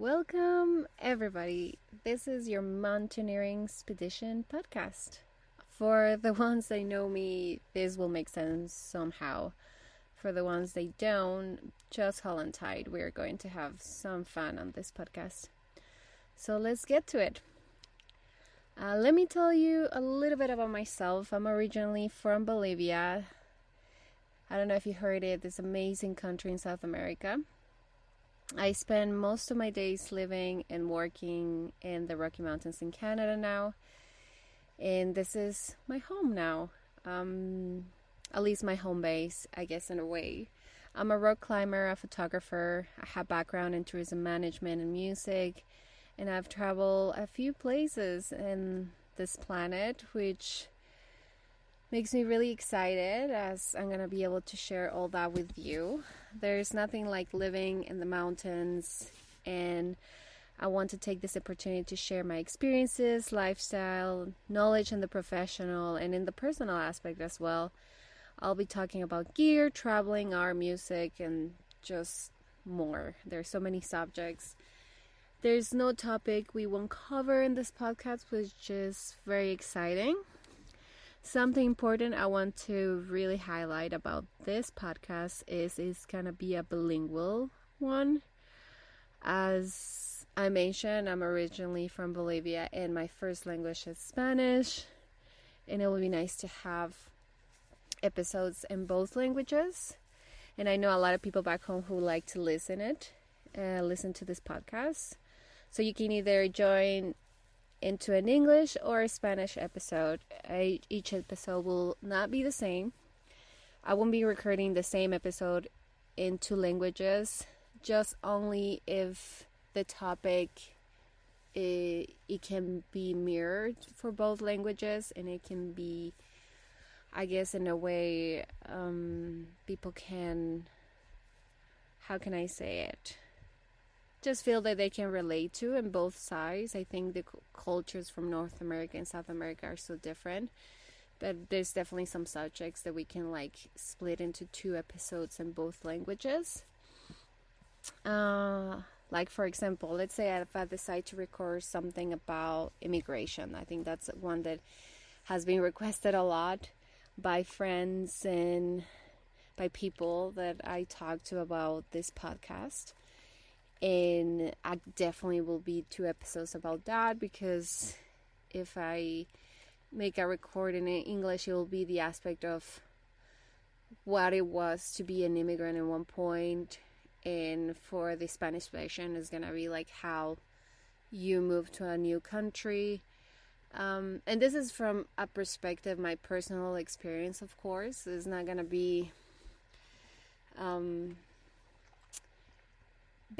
Welcome, everybody. This is your Mountaineering Expedition podcast. For the ones that know me, this will make sense somehow. For the ones that don't, just hold on tight. We're going to have some fun on this podcast. So let's get to it. Uh, let me tell you a little bit about myself. I'm originally from Bolivia. I don't know if you heard it, this amazing country in South America. I spend most of my days living and working in the Rocky Mountains in Canada now. And this is my home now. Um, at least my home base, I guess, in a way. I'm a rock climber, a photographer. I have background in tourism management and music. And I've traveled a few places in this planet, which makes me really excited as I'm to be able to share all that with you. There's nothing like living in the mountains, and I want to take this opportunity to share my experiences, lifestyle, knowledge in the professional, and in the personal aspect as well. I'll be talking about gear, traveling, our music, and just more. There's so many subjects. There's no topic we won't cover in this podcast, which is very exciting. Something important I want to really highlight about this podcast is it's gonna be a bilingual one. As I mentioned, I'm originally from Bolivia and my first language is Spanish, and it will be nice to have episodes in both languages. And I know a lot of people back home who like to listen it, uh, listen to this podcast. So you can either join into an English or a Spanish episode. I, each episode will not be the same. I won't be recording the same episode in two languages, just only if the topic it, it can be mirrored for both languages and it can be I guess in a way um, people can how can I say it just feel that they can relate to in both sides. I think the cultures from North America and South America are so different, but there's definitely some subjects that we can like split into two episodes in both languages. Uh, like for example, let's say if I decide to record something about immigration, I think that's one that has been requested a lot by friends and by people that I talk to about this podcast and I definitely will be two episodes about that because if I make a recording in English, it will be the aspect of what it was to be an immigrant at one point, and for the Spanish version, is gonna be like how you move to a new country. Um, and this is from a perspective, my personal experience, of course. It's not gonna be um,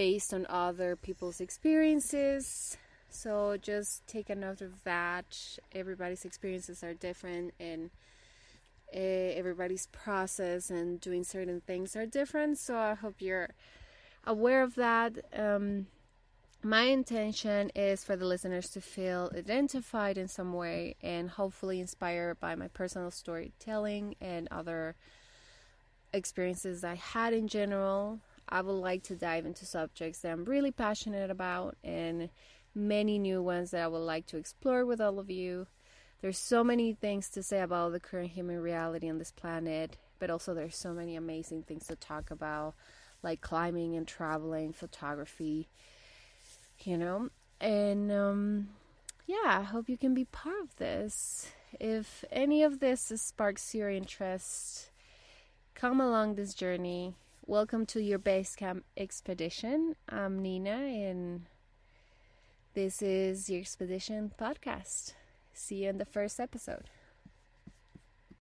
based on other people's experiences. So just take a note of that. Everybody's experiences are different, and uh, everybody's process and doing certain things are different. So I hope you're aware of that. Um, my intention is for the listeners to feel identified in some way and hopefully inspired by my personal storytelling and other experiences I had in general. I would like to dive into subjects that I'm really passionate about and many new ones that I would like to explore with all of you. There's so many things to say about the current human reality on this planet, but also there's so many amazing things to talk about, like climbing and traveling, photography, you know. And um, yeah, I hope you can be part of this. If any of this sparks your interest, come along this journey Welcome to your base camp expedition. I'm Nina, and this is your expedition podcast. See you in the first episode.